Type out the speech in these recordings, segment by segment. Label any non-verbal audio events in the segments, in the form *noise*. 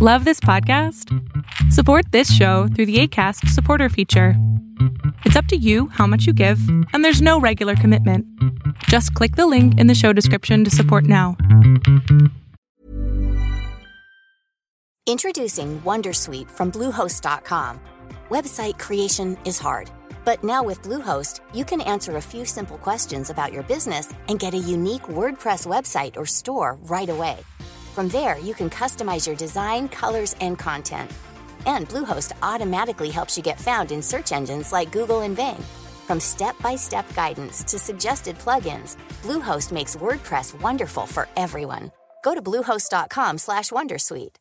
Love this podcast? Support this show through the ACAST supporter feature. It's up to you how much you give, and there's no regular commitment. Just click the link in the show description to support now. Introducing Wondersuite from Bluehost.com. Website creation is hard, but now with Bluehost, you can answer a few simple questions about your business and get a unique WordPress website or store right away. From there, you can customize your design, colors, and content. And Bluehost automatically helps you get found in search engines like Google and Bing. From step-by-step guidance to suggested plugins, Bluehost makes WordPress wonderful for everyone. Go to bluehost.com/wondersuite.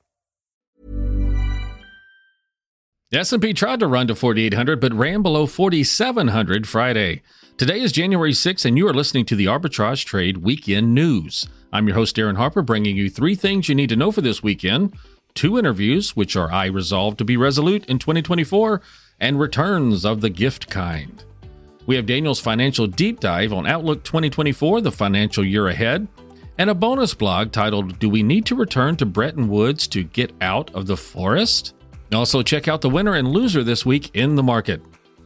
The S&P tried to run to 4800 but ran below 4700 Friday. Today is January 6th and you are listening to the Arbitrage Trade Weekend News. I'm your host, Aaron Harper, bringing you three things you need to know for this weekend two interviews, which are I resolved to be resolute in 2024, and returns of the gift kind. We have Daniel's financial deep dive on Outlook 2024, the financial year ahead, and a bonus blog titled Do We Need to Return to Bretton Woods to Get Out of the Forest? Also, check out the winner and loser this week in the market.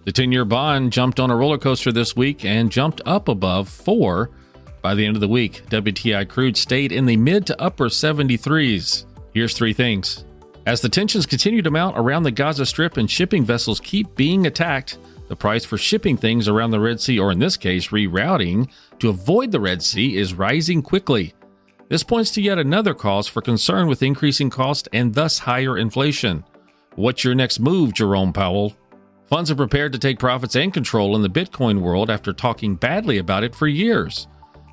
The 10 year bond jumped on a roller coaster this week and jumped up above 4 by the end of the week, WTI crude stayed in the mid to upper 73s. Here's three things. As the tensions continue to mount around the Gaza Strip and shipping vessels keep being attacked, the price for shipping things around the Red Sea, or in this case, rerouting to avoid the Red Sea, is rising quickly. This points to yet another cause for concern with increasing cost and thus higher inflation. What's your next move, Jerome Powell? Funds are prepared to take profits and control in the Bitcoin world after talking badly about it for years.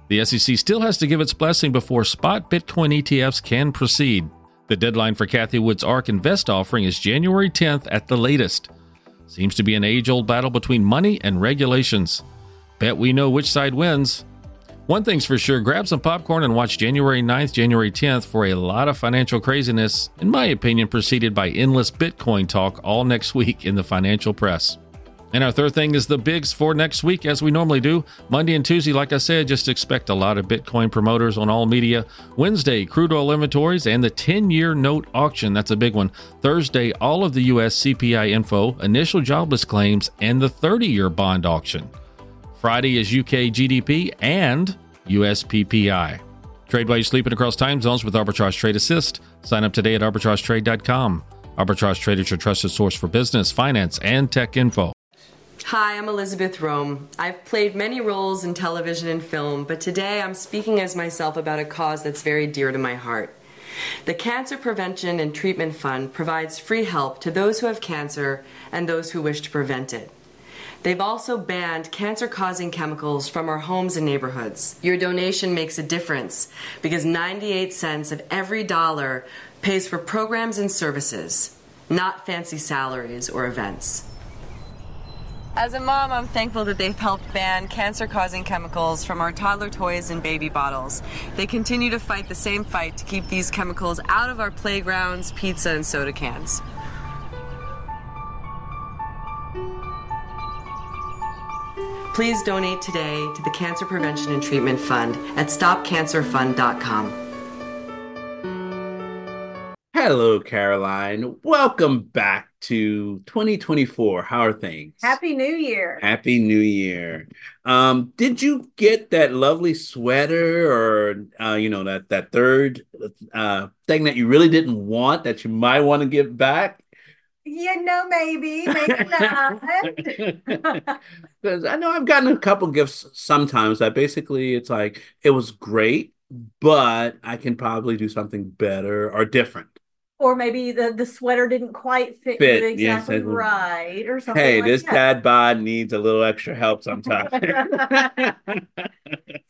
The SEC still has to give its blessing before spot Bitcoin ETFs can proceed. The deadline for Cathie Wood's ARK Invest offering is January 10th at the latest. Seems to be an age old battle between money and regulations. Bet we know which side wins. One thing's for sure grab some popcorn and watch January 9th, January 10th for a lot of financial craziness, in my opinion, preceded by endless Bitcoin talk all next week in the financial press. And our third thing is the bigs for next week, as we normally do. Monday and Tuesday, like I said, just expect a lot of Bitcoin promoters on all media. Wednesday, crude oil inventories and the 10 year note auction. That's a big one. Thursday, all of the U.S. CPI info, initial jobless claims, and the 30 year bond auction. Friday is UK GDP and US PPI. Trade while you're sleeping across time zones with Arbitrage Trade Assist. Sign up today at arbitragetrade.com. Arbitrage Trade is your trusted source for business, finance, and tech info. Hi, I'm Elizabeth Röhm. I've played many roles in television and film, but today I'm speaking as myself about a cause that's very dear to my heart. The Cancer Prevention and Treatment Fund provides free help to those who have cancer and those who wish to prevent it. They've also banned cancer causing chemicals from our homes and neighborhoods. Your donation makes a difference because 98 cents of every dollar pays for programs and services, not fancy salaries or events. As a mom, I'm thankful that they've helped ban cancer causing chemicals from our toddler toys and baby bottles. They continue to fight the same fight to keep these chemicals out of our playgrounds, pizza, and soda cans. Please donate today to the Cancer Prevention and Treatment Fund at stopcancerfund.com. Hello, Caroline. Welcome back to 2024. How are things? Happy New Year. Happy New Year. Um, did you get that lovely sweater or uh, you know, that that third uh thing that you really didn't want that you might want to give back? You know, maybe, maybe *laughs* not. *laughs* Because I know I've gotten a couple gifts sometimes that basically it's like it was great, but I can probably do something better or different. or maybe the the sweater didn't quite fit, Fit, you yes, exactly it- right or something. Hey, like this that. dad bod needs a little extra help sometimes. *laughs*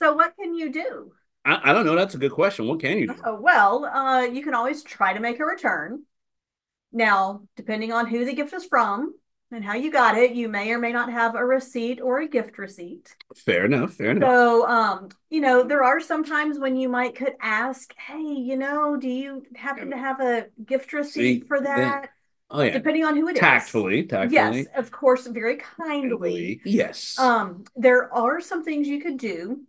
So what can you do? I, I don't know. That's a good question. What can you do? Oh, well, uh, you can always try to make a return. Now, depending on who the gift is from and how you got it, you may or may not have a receipt or a gift receipt. Fair enough. Fair enough. So, um, you know, there are some times when you might could ask, hey, you know, do you happen to have a gift receipt See, for then- that? Oh yeah. Depending on who it is. Tactfully, tactfully. Yes, of course, very kindly. Yes. Um, there are some things you could do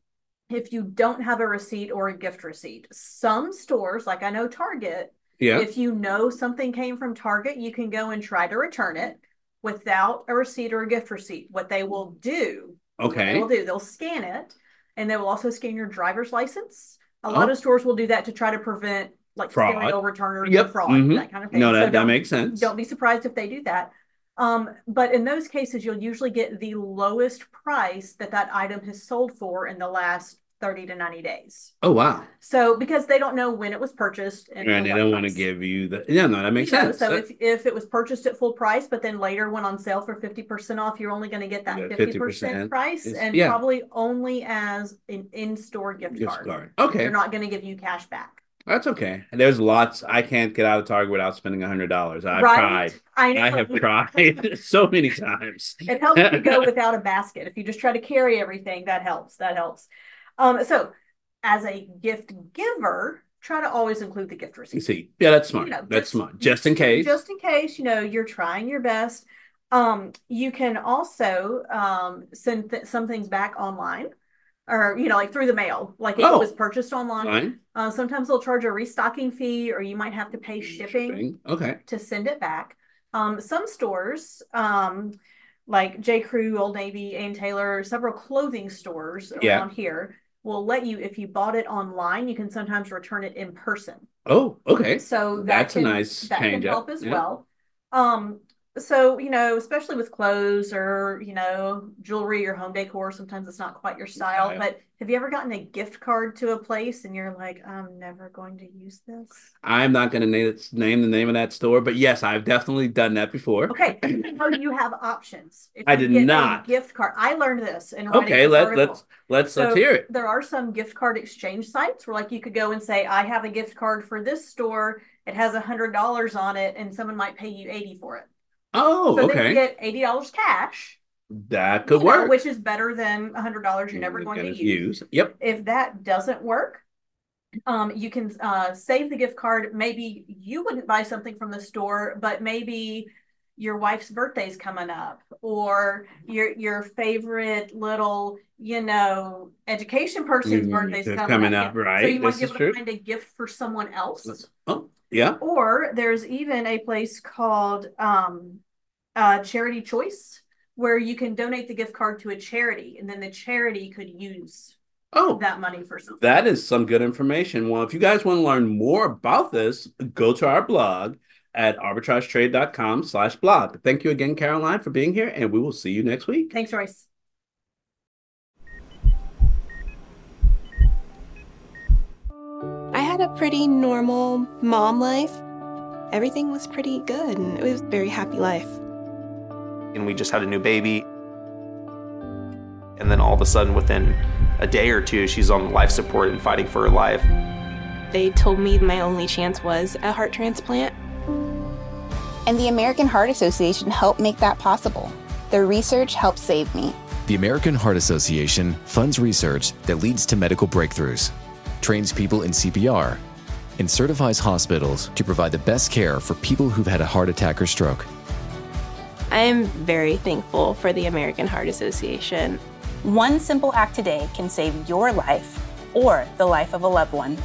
if you don't have a receipt or a gift receipt. Some stores, like I know Target, Yeah. If you know something came from Target, you can go and try to return it without a receipt or a gift receipt. What they will do, Okay. they will do, they'll scan it and they will also scan your driver's license. A lot Oh. of stores will do that to try to prevent like Fraud. serial Yep. and fraud, Mhm. that kind of thing. No, So that, that makes sense. don't be surprised if they do that. Um, but in those cases, you'll usually get the lowest price that that item has sold for in the last 30 to 90 days. Oh wow. So because they don't know when it was purchased and, And they don't want to give you the yeah, no, that makes You know, sense. So That- if, if it was purchased at full price, but then later went on sale for 50% off, you're only going to get that Yeah, 50% 50% price is- and yeah. probably only as an in-store gift, gift card. card. Okay. They're not going to give you cash back. That's okay. There's lots. I can't get out of Target without spending a hundred dollars. I've right? tried. I know. I have tried *laughs* so many times. It helps if you go *laughs* without a basket. If you just try to carry everything, that helps. That helps. Um, so as a gift giver, try to always include the gift receipt. see, yeah, that's smart. You know, that's just- smart. Just in case. Just in case, you know, you're trying your best. Um, you can also um send th some things back online or you know, like through the mail, like if Oh. it was purchased online. Uh, sometimes they'll charge a restocking fee or you might have to pay shipping Shipping. Okay. to send it back. Um, some stores, um, like J. Crew, Old Navy, Ann Taylor, several clothing stores Yeah. around here will let you, if you bought it online, you can sometimes return it in person. Oh, okay. So that That's a nice that can change up. help as Yeah. well. Um, so you know, especially with clothes or you know, jewelry or home decor, sometimes it's not quite your style. Yeah. But have you ever gotten a gift card to a place and you're like, I'm never going to use this? I'm not going to name, name the name of that store, but yes, I've definitely done that before. Okay, *laughs* so you have options. If I did not. gift card. I learned this in writing Okay, let, let's let's let's hear it. There are some gift card exchange sites where like you could go and say, I have a gift card for this store. It has a hundred dollars on it, and someone might pay you 80 for it. Oh, so then you okay. get eighty dollars cash, That could you know, work. which is better than a hundred dollars you're never going to Gonna use. Yep. If that doesn't work, um, you can uh, save the gift card. Maybe you wouldn't buy something from the store, but maybe your wife's birthday's coming up, or your your favorite little, you know, education person's Mm, birthday's coming, coming up. up, So right. you might This be able true. to find a gift for someone else. Oh, yeah. Or there's even a place called um, uh, Charity Choice where you can donate the gift card to a charity, and then the charity could use Oh, that money for something. That is some good information. Well, if you guys want to learn more about this, go to our blog at arbitragetrade.com slash blog. Thank you again, Caroline, for being here, and we will see you next week. Thanks, Royce. A pretty normal mom life. Everything was pretty good and it was a very happy life. and we just had a new baby. And then all of a sudden, within a day or two, she's on life support and fighting for her life. They told me my only chance was a heart transplant. And the American Heart Association helped make that possible. Their research helped save me. The American Heart Association funds research that leads to medical breakthroughs, trains people in CPR, and certifies hospitals to provide the best care for people who've had a heart attack or stroke. I am very thankful for the American Heart Association. One simple act today can save your life or the life of a loved one.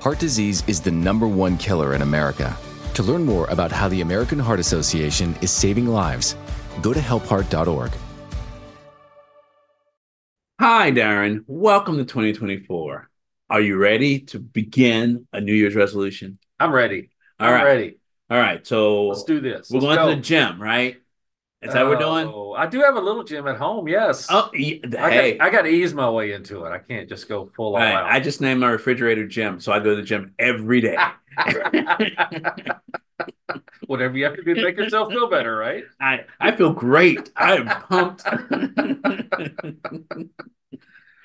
Heart disease is the number one killer in America. To learn more about how the American Heart Association is saving lives, go to helpheart.org. Hi, Darin. Welcome to 2024. Are you ready to begin a New Year's resolution? I'm ready. All I'm right. ready. All right. So Let's do this. we're Let's going to the gym, right? Is that what we're doing? Oh, I do have a little gym at home. Yes. Oh, I hey. got, I got to ease my way into it. I can't just go full right, out. I just named my refrigerator gym, so I go to the gym every day. *laughs* Whatever you have to do to make yourself feel better, right? I I feel great. I am pumped. *laughs*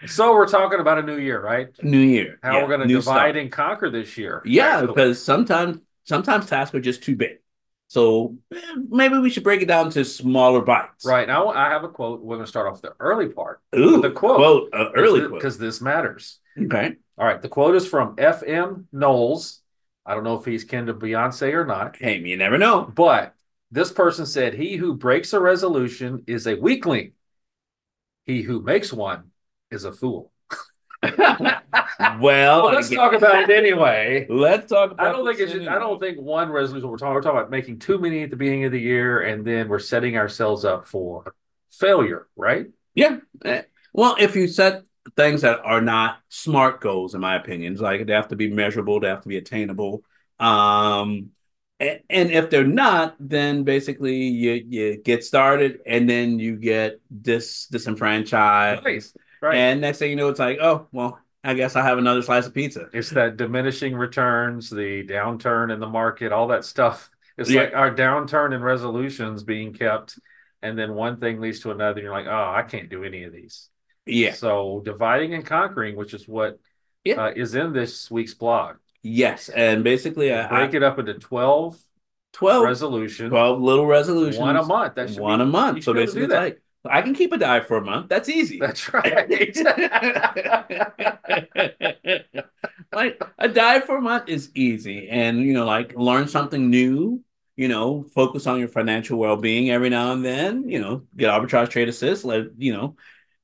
So we're talking about a new year, right? New year. How Yeah, we're going to divide and conquer this year. Yeah, Actually. because sometimes sometimes tasks are just too big. So eh, maybe we should break it down to smaller bites. Right now, I have a quote. We're going to start off the early part. Ooh, the quote. quote, uh, early quote. because this matters. Okay. All right, the quote is from F.M. Knowles. I don't know if he's kin to Beyonce or not, Hey, you never know. but this person said, "He who breaks a resolution is a weakling. He who makes one is a fool." well, Well, let's again- talk about it anyway. Let's talk about. I don't think it's. Just, I don't think one resolution we're talking. We're talking about making too many at the beginning of the year, and then we're setting ourselves up for failure. Right? Yeah. Eh, Well, if you set things that are not smart goals, in my opinion, it's like they have to be measurable, they have to be attainable. Um, a- and if they're not, then basically you you get started and then you get dis disenfranchised. Nice. Right. And next thing you know, it's like, oh, well, I guess I have another slice of pizza. It's that diminishing returns, the downturn in the market, all that stuff. It's Yeah. like our downturn in resolutions being kept, and then one thing leads to another. And you're like, oh, I can't do any of these. Yeah. So dividing and conquering, which is what uh, is in this week's blog. Yes. And basically, I, Break it up into 12, 12 resolutions. 12 little resolutions. One a month. That should one be- a month. So should be able to basically, it's like I can keep a dive for a month. That's easy. That's right. *laughs* like a dive for a month is easy, and you know, like learn something new. You know, focus on your financial well being every now and then. You know, get arbitrage trade assist. Let you know,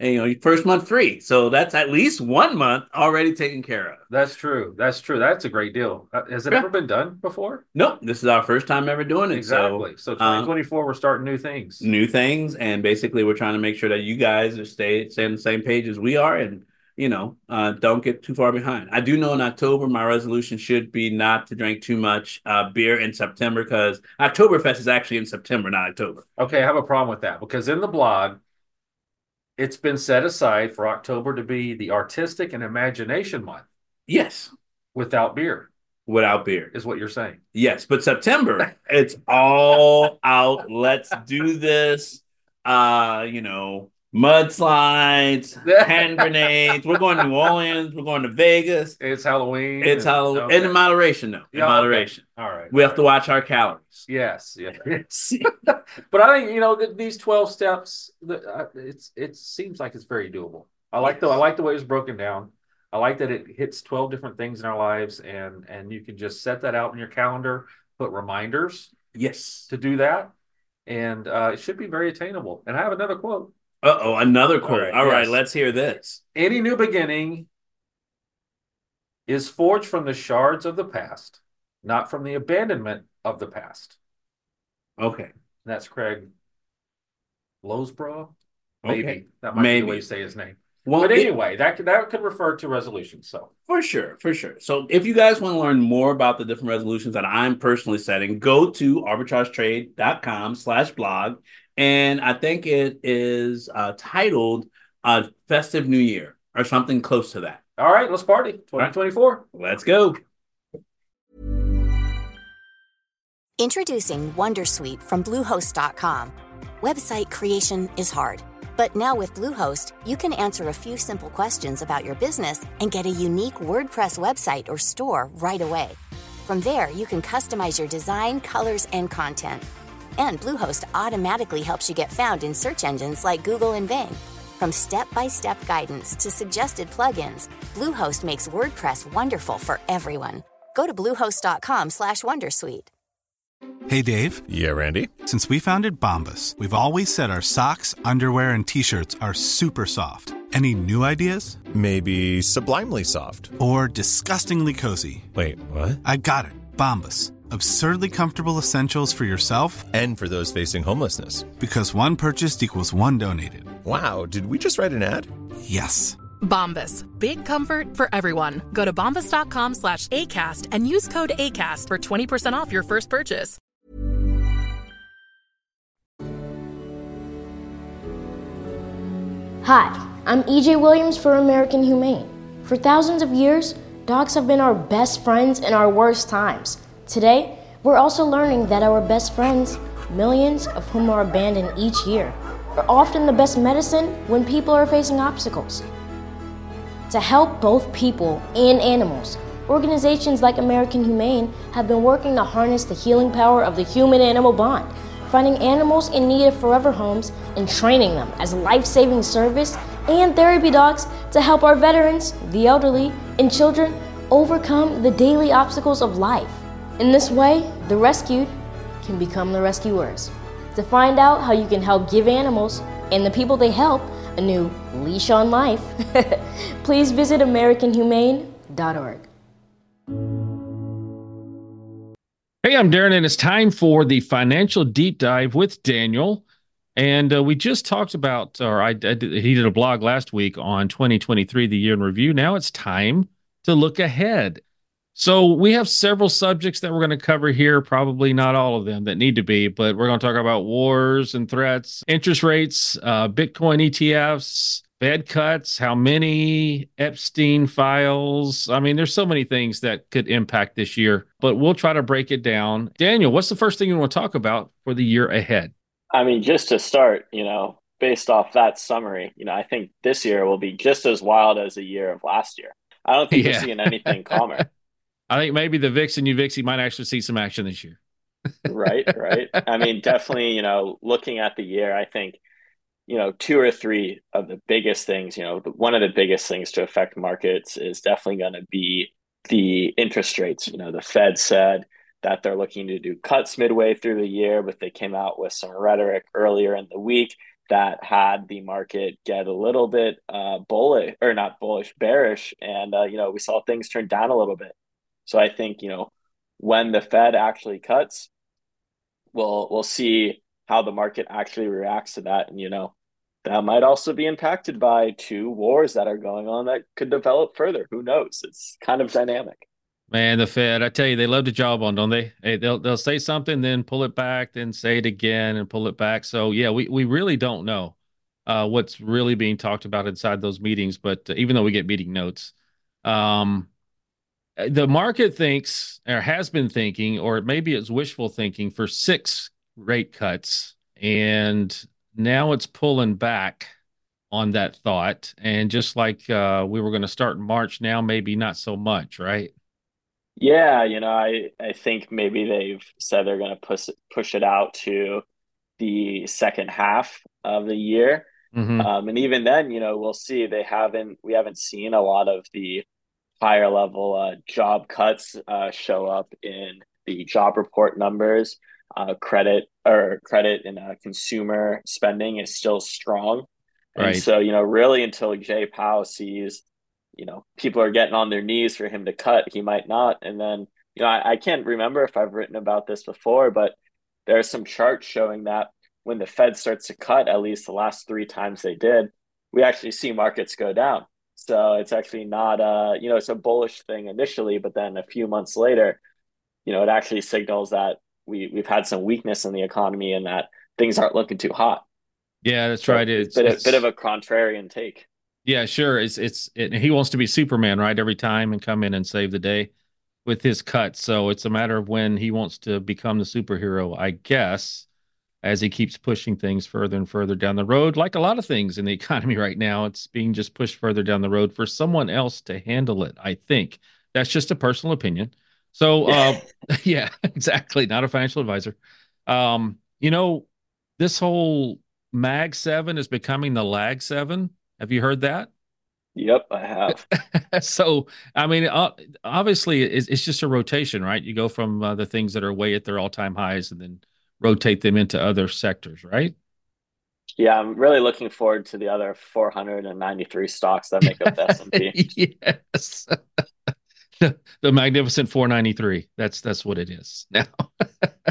and you know, first month free. So that's at least one month already taken care of. That's true. That's true. That's a great deal. Uh, Has it Yeah. ever been done before? Nope, this is our first time ever doing it. Exactly. So, So, uh, 2024, we're starting new things. new things and basically we're trying to make sure that you guys are stay stay on the same page as we are and you know uh, don't get too far behind i do know in october my resolution should be not to drink too much uh, beer in september because oktoberfest is actually in september not october Okay, I have a problem with that because in the blog, it's been set aside for October to be the artistic and imagination month. Yes. Without beer, without beer. Is what you're saying. yes but september *laughs* it's all out. Let's do this. Uh you know mudslides *laughs* hand grenades we're going to new orleans we're going to vegas It's Halloween. it's halloween okay. and in moderation though in Yeah, okay. moderation All right. we have to watch our calories Yes, yes. *laughs* *laughs* but I think you know these twelve steps. Uh, it's it seems like it's very doable. I like the I like the way it's broken down. I like that it hits twelve different things in our lives, and and you can just set that out in your calendar, put reminders yes to do that, and uh, it should be very attainable. And I have another quote: Uh-oh, another quote. right, All right, yes. let's hear this. "Any new beginning is forged from the shards of the past, not from the abandonment of the past." Okay. That's Craig Lounsbrough. Maybe Okay. that might be the way you say his name. Well, but it- anyway, that could that could refer to resolutions. So For sure, for sure. So if you guys want to learn more about the different resolutions that I'm personally setting, go to arbitragetrade.com slash blog. And I think it is uh, titled uh, Festive New Year or something close to that. all right, let's party. 2024. Let's go. Introducing Wondersuite from Bluehost.com. Website creation is hard, but now with Bluehost, you can answer a few simple questions about your business and get a unique WordPress website or store right away. From there, you can customize your design, colors, and content. And Bluehost automatically helps you get found in search engines like Google and Bing. From step-by-step guidance to suggested plugins, Bluehost makes WordPress wonderful for everyone. Go to bluehost.com/wondersuite. Hey Dave. Yeah, Randy. Since we founded Bombas, we've always said our socks, underwear, and t-shirts are super soft. Any new ideas? Maybe sublimely soft. Or disgustingly cozy? Wait, what? I got it. Bombas. Absurdly comfortable essentials for yourself And for those facing homelessness. because one purchased equals one donated. Wow, did we just write an ad? Yes. Bombas. Big comfort for everyone. Go to bombas.com slash ACAST and use code ACAST for 20% off your first purchase. Hi, I'm EJ Williams for American Humane. For thousands of years, dogs have been our best friends in our worst times. Today, we're also learning that our best friends, millions of whom are abandoned each year, are often the best medicine when people are facing obstacles. To help both people and animals, organizations like American Humane have been working to harness the healing power of the human animal bond, finding animals in need of forever homes and training them as life saving service and therapy dogs to help our veterans, the elderly, and children overcome the daily obstacles of life. In this way, the rescued can become the rescuers. To find out how you can help give animals and the people they help a new leash on life, *laughs* please visit AmericanHumane.org. Hey, I'm Darin, and it's time for the financial deep dive with Daniel. And uh, we just talked about, or I, I did, he did a blog last week on 2023, the year in review. Now it's time to look ahead. So we have several subjects that we're going to cover here. Probably not all of them that need to be, but we're going to talk about wars and threats, interest rates, uh, Bitcoin ETFs, Fed cuts, how many Epstein files. I mean, there's so many things that could impact this year, but we'll try to break it down. Daniel, what's the first thing you want to talk about for the year ahead? I mean, just to start, you know, based off that summary, you know, I think this year will be just as wild as the year of last year. I don't think yeah. we're seeing anything calmer. *laughs* I think maybe the VIX and UVIXY might actually see some action this year. right, right. I mean, definitely, you know, looking at the year, I think you know, two or three of the biggest things, you know, one of the biggest things to affect markets is definitely going to be the interest rates. You know, the Fed said that they're looking to do cuts midway through the year, but they came out with some rhetoric earlier in the week that had the market get a little bit uh, bullish or not bullish, bearish. And, uh, you know, we saw things turn down a little bit. So I think, you know, when the Fed actually cuts, we'll, we'll see how the market actually reacts to that. And, you know, that might also be impacted by two wars that are going on that could develop further. Who knows? It's kind of dynamic. Man, the Fed, I tell you, they love to job on, don't they? Hey, they'll they'll say something, then pull it back, then say it again and pull it back. So yeah, we we really don't know uh, what's really being talked about inside those meetings. But uh, even though we get meeting notes, um, the market thinks or has been thinking, or maybe it's wishful thinking for six rate cuts, and now it's pulling back on that thought. And just like uh, we were going to start in March, now maybe not so much, right? Yeah, you know, I I think maybe they've said they're going to push push it out to the second half of the year. Mm-hmm. Um, and even then, you know, we'll see. They haven't we haven't seen a lot of the higher level uh, job cuts uh, show up in the job report numbers uh, credit or credit and uh, consumer spending is still strong. Right. And so, you know, really until Jay Powell sees, you know, people are getting on their knees for him to cut, he might not. And then, you know, I, I can't remember if I've written about this before, but there are some charts showing that when the Fed starts to cut, at least the last three times they did, we actually see markets go down. So it's actually not a, you know, it's a bullish thing initially, but then a few months later, you know, it actually signals that we we've had some weakness in the economy and that things aren't looking too hot. Yeah, that's so right. It's, bit, it's, a bit of a contrarian take. Yeah, sure. It's it's it, he wants to be Superman, right? Every time and come in and save the day with his cuts. So it's a matter of when he wants to become the superhero, I guess, as he keeps pushing things further and further down the road. Like a lot of things in the *laughs* economy right now, it's being just pushed further down the road for someone else to handle it. I think that's just a personal opinion. So, *laughs* uh, *laughs* yeah, exactly. Not a financial advisor. Um, you know, this whole Mag 7 is becoming the Lag 7. Have you heard that? Yep, I have. so, I mean, uh, obviously, it's, it's, just a rotation, right? You go from uh, the things that are way at their all time highs and then rotate them into other sectors, right? Yeah, I'm really looking forward to the other 493 stocks that make up the S&P. *laughs* yes. *laughs* the, magnificent 493. That's that's what it is now.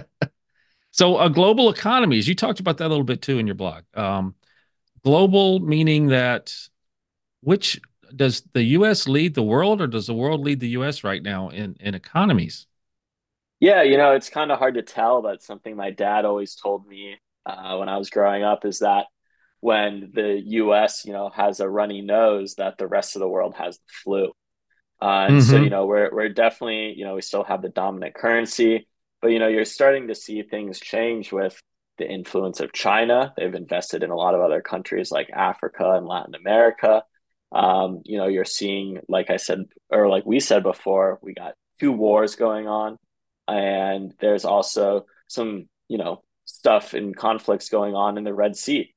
*laughs* so, uh, global economies. You talked about that a little bit too in your blog. Um, global meaning that which does the U.S. lead the world, or does the world lead the U.S. right now in in economies? Yeah, you know, it's kind of hard to tell, but something my dad always told me uh, when I was growing up is that when the U.S. you know has a runny nose, that the rest of the world has the flu. Uh, and mm-hmm. so, you know, we're, we're definitely, you know, we still have the dominant currency, but, you know, you're starting to see things change with the influence of China. They've invested in a lot of other countries like Africa and Latin America. Um, you know, you're seeing, like I said, or like we said before, we got two wars going on. And there's also some, you know, stuff and conflicts going on in the Red Sea.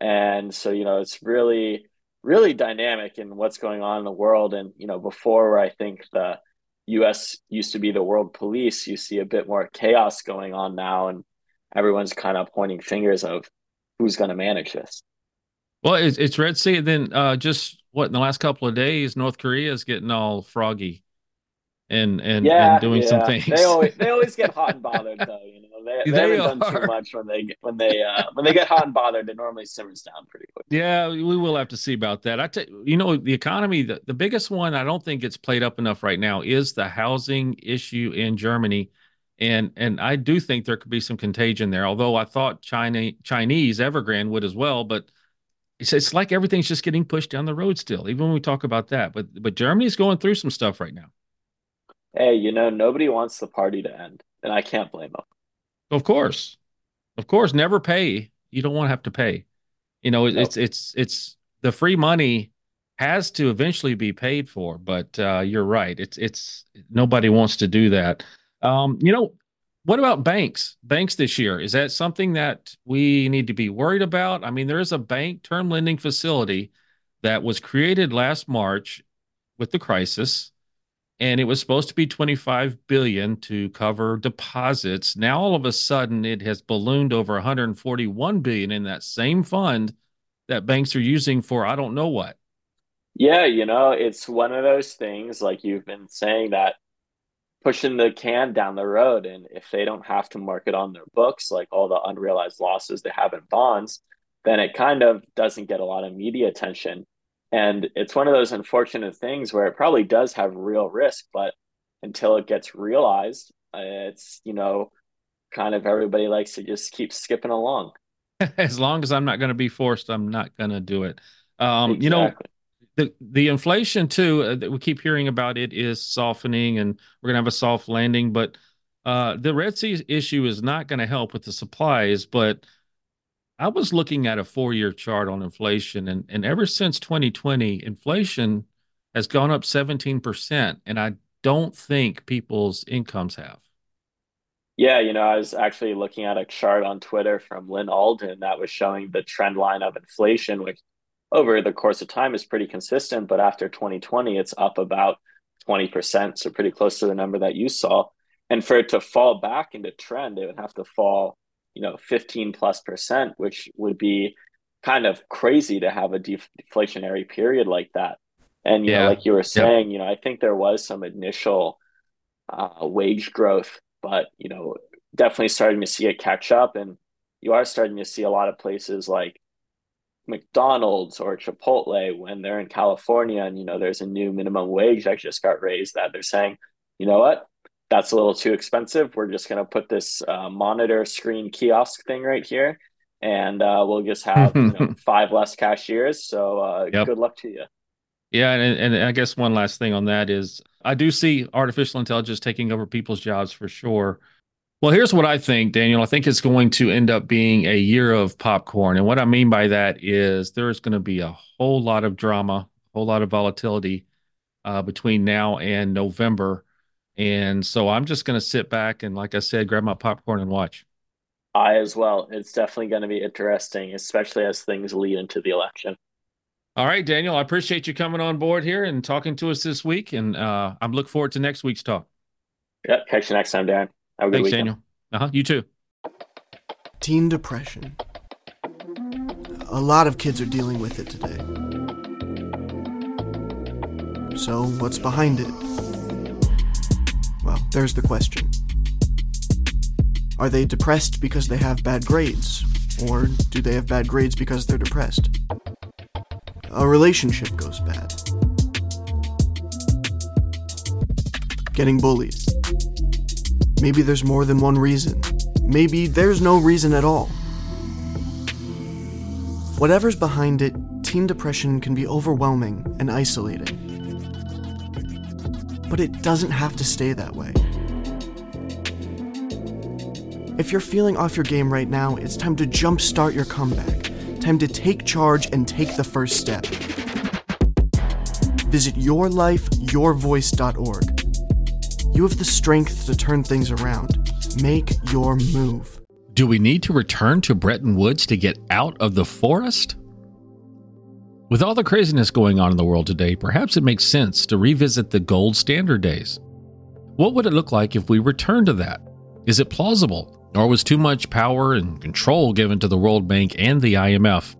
And so, you know, it's really, really dynamic in what's going on in the world. And, you know, before I think the US used to be the world police, you see a bit more chaos going on now. And everyone's kind of pointing fingers of who's going to manage this. Well, it's, it's Red Sea, and then uh, just what in the last couple of days, North Korea is getting all froggy and and, yeah, and doing yeah. some things. They always they always get hot and *laughs* bothered though. You know, they, they, They haven't done too much when they when they uh, when they get hot and bothered. It normally simmers down pretty quick. Yeah, we will have to see about that. I tell you know, the economy, the, the biggest one I don't think it's played up enough right now is the housing issue in Germany. And and I do think there could be some contagion there, although I thought China Chinese Evergrande would as well, but it's it's like everything's just getting pushed down the road still, even when we talk about that. But but Germany's going through some stuff right now. Hey, you know, nobody wants the party to end, and I can't blame them. Of course. Of course, never pay. You don't want to have to pay. You know, Nope. it's it's it's the free money has to eventually be paid for, but uh you're right. It's it's nobody wants to do that. Um, you know, what about banks? Banks this year, is that something that we need to be worried about? I mean, there is a bank term lending facility that was created last March with the crisis and it was supposed to be 25 billion to cover deposits now all of a sudden it has ballooned over 141 billion in that same fund that banks are using for i don't know what Yeah, you know, it's one of those things like you've been saying that pushing the can down the road. And if they don't have to mark it on their books, like all the unrealized losses they have in bonds, then it kind of doesn't get a lot of media attention. And it's one of those unfortunate things where it probably does have real risk, but until it gets realized, it's, you know, kind of everybody likes to just keep skipping along. *laughs* as long as i'm not going to be forced i'm not going to do it um you know the the inflation too uh, that we keep hearing about it is softening and we're going to have a soft landing but uh the red sea issue is not going to help with the supplies but i was looking at a four year chart on inflation and and ever since 2020 inflation has gone up 17% and i don't think people's incomes have Yeah, you know, I was actually looking at a chart on Twitter from Lyn Alden that was showing the trend line of inflation, which over the course of time is pretty consistent, but after 2020, it's up about 20%, so pretty close to the number that you saw. And for it to fall back into trend, it would have to fall, you know, 15 plus percent, which would be kind of crazy to have a def- deflationary period like that. And, you Yeah. know, like you were saying, you know, I think there was some initial uh, wage growth, but you know, definitely starting to see it catch up, and you are starting to see a lot of places like McDonald's or Chipotle when they're in California, and you know, there's a new minimum wage that just got raised. That they're saying, you know what, that's a little too expensive. We're just going to put this uh, monitor screen kiosk thing right here, and uh, we'll just have you know, *laughs* five less cashiers. So uh, Yep. good luck to you. Yeah, and, and I guess one last thing on that is I do see artificial intelligence taking over people's jobs for sure. Well, here's what I think, Daniel. I think it's going to end up being a year of popcorn. And what I mean by that is there's going to be a whole lot of drama, a whole lot of volatility uh, between now and November. And so I'm just going to sit back and, like I said, grab my popcorn and watch. I as well. It's definitely going to be interesting, especially as things lead into the election. All right, Daniel, I appreciate you coming on board here and talking to us this week. And uh, I'm looking forward to next week's talk. Yep. Catch you next time, Dan. Have a good Thanks, weekend. Daniel. Uh huh. You too. Teen depression. A lot of kids are dealing with it today. So, what's behind it? Well, there's the question. Are they depressed because they have bad grades? Or do they have bad grades because they're depressed? A relationship goes bad. Getting bullied. Maybe there's more than one reason. Maybe there's no reason at all. Whatever's behind it, teen depression can be overwhelming and isolating. But it doesn't have to stay that way. If you're feeling off your game right now, it's time to jumpstart your comeback. Time to take charge and take the first step. Visit yourlifeyourvoice.org. You have the strength to turn things around. Make your move. Do we need to return to Bretton Woods to get out of the forest? With all the craziness going on in the world today, perhaps it makes sense to revisit the gold standard days. What would it look like if we returned to that? Is it plausible, or was too much power and control given to the World Bank and the IMF?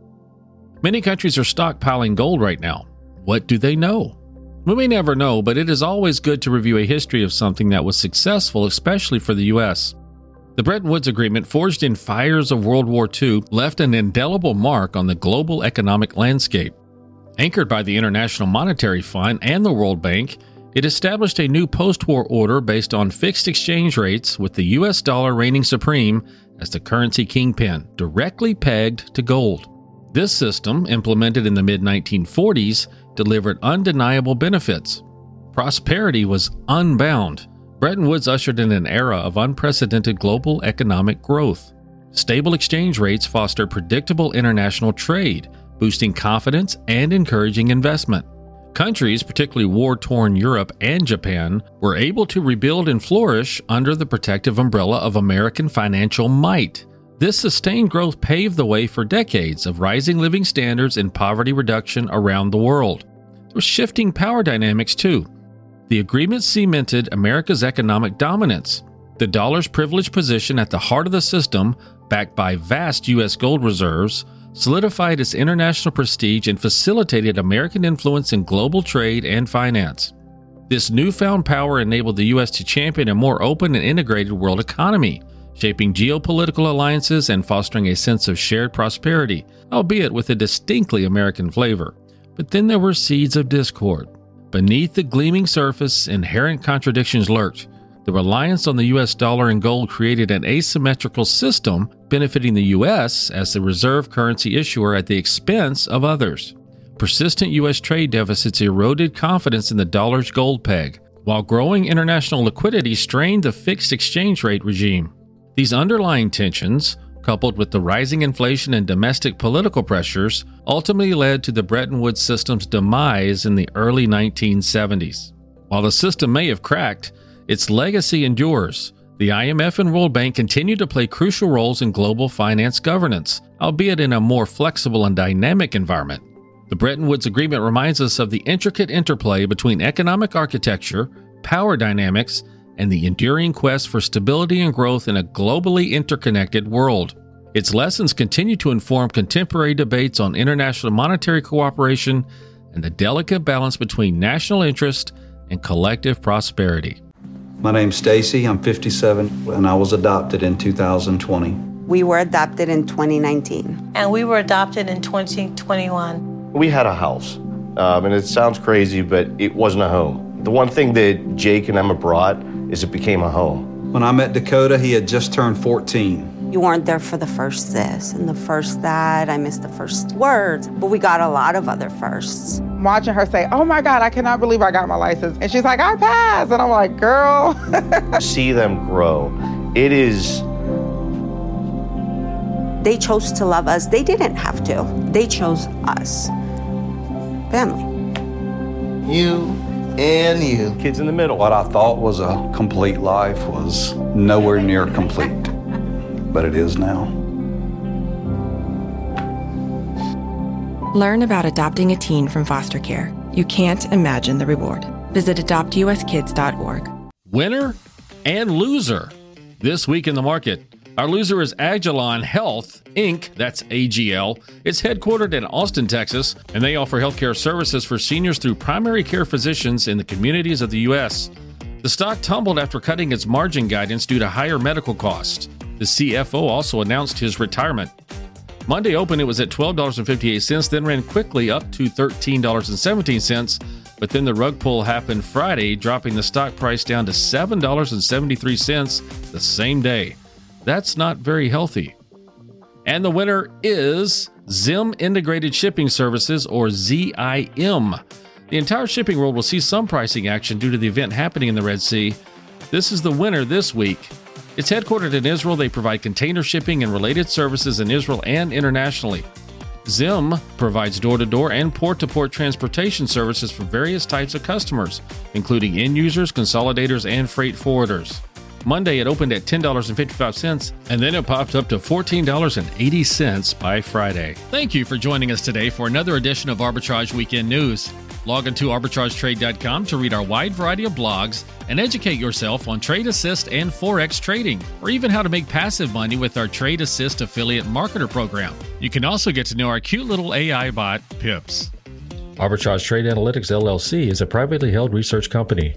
Many countries are stockpiling gold right now. What do they know? We may never know, but it is always good to review a history of something that was successful, especially for the U.S. The Bretton Woods Agreement, forged in fires of World War II, left an indelible mark on the global economic landscape. Anchored by the International Monetary Fund and the World Bank, it established a new post war order based on fixed exchange rates, with the US dollar reigning supreme as the currency kingpin, directly pegged to gold. This system, implemented in the mid 1940s, delivered undeniable benefits. Prosperity was unbound. Bretton Woods ushered in an era of unprecedented global economic growth. Stable exchange rates fostered predictable international trade, boosting confidence and encouraging investment. Countries, particularly war torn Europe and Japan, were able to rebuild and flourish under the protective umbrella of American financial might. This sustained growth paved the way for decades of rising living standards and poverty reduction around the world. There was shifting power dynamics too. The agreement cemented America's economic dominance. The dollar's privileged position at the heart of the system, backed by vast U.S. gold reserves, solidified its international prestige and facilitated American influence in global trade and finance. This newfound power enabled the U.S. to champion a more open and integrated world economy, shaping geopolitical alliances and fostering a sense of shared prosperity, albeit with a distinctly American flavor. But then there were seeds of discord. Beneath the gleaming surface, inherent contradictions lurked. The reliance on the US dollar and gold created an asymmetrical system benefiting the US as the reserve currency issuer at the expense of others. Persistent US trade deficits eroded confidence in the dollar's gold peg, while growing international liquidity strained the fixed exchange rate regime. These underlying tensions, coupled with the rising inflation and domestic political pressures, ultimately led to the Bretton Woods system's demise in the early 1970s. While the system may have cracked, its legacy endures. The IMF and World Bank continue to play crucial roles in global finance governance, albeit in a more flexible and dynamic environment. The Bretton Woods Agreement reminds us of the intricate interplay between economic architecture, power dynamics, and the enduring quest for stability and growth in a globally interconnected world. Its lessons continue to inform contemporary debates on international monetary cooperation and the delicate balance between national interest and collective prosperity. My name's Stacy. I'm 57 and I was adopted in 2020. We were adopted in 2019. And we were adopted in 2021. We had a house. Um, and it sounds crazy, but it wasn't a home. The one thing that Jake and Emma brought is it became a home. When I met Dakota, he had just turned 14. You weren't there for the first this and the first that. I missed the first words, but we got a lot of other firsts. Watching her say, Oh my God, I cannot believe I got my license. And she's like, I passed. And I'm like, Girl. *laughs* See them grow. It is. They chose to love us. They didn't have to, they chose us. Family. You and you. Kids in the middle. What I thought was a complete life was nowhere near complete but it is now. Learn about adopting a teen from foster care. You can't imagine the reward. Visit adoptuskids.org. Winner and loser. This week in the market, our loser is Agilon Health Inc., that's AGL. It's headquartered in Austin, Texas, and they offer healthcare services for seniors through primary care physicians in the communities of the U.S. The stock tumbled after cutting its margin guidance due to higher medical costs. The CFO also announced his retirement. Monday open, it was at $12.58, then ran quickly up to $13.17. But then the rug pull happened Friday, dropping the stock price down to $7.73 the same day. That's not very healthy. And the winner is Zim Integrated Shipping Services, or ZIM. The entire shipping world will see some pricing action due to the event happening in the Red Sea. This is the winner this week. It's headquartered in Israel. They provide container shipping and related services in Israel and internationally. Zim provides door to door and port to port transportation services for various types of customers, including end users, consolidators, and freight forwarders. Monday, it opened at $10.55, and then it popped up to $14.80 by Friday. Thank you for joining us today for another edition of Arbitrage Weekend News. Log into arbitragetrade.com to read our wide variety of blogs and educate yourself on Trade Assist and Forex trading, or even how to make passive money with our Trade Assist affiliate marketer program. You can also get to know our cute little AI bot, Pips. Arbitrage Trade Analytics LLC is a privately held research company.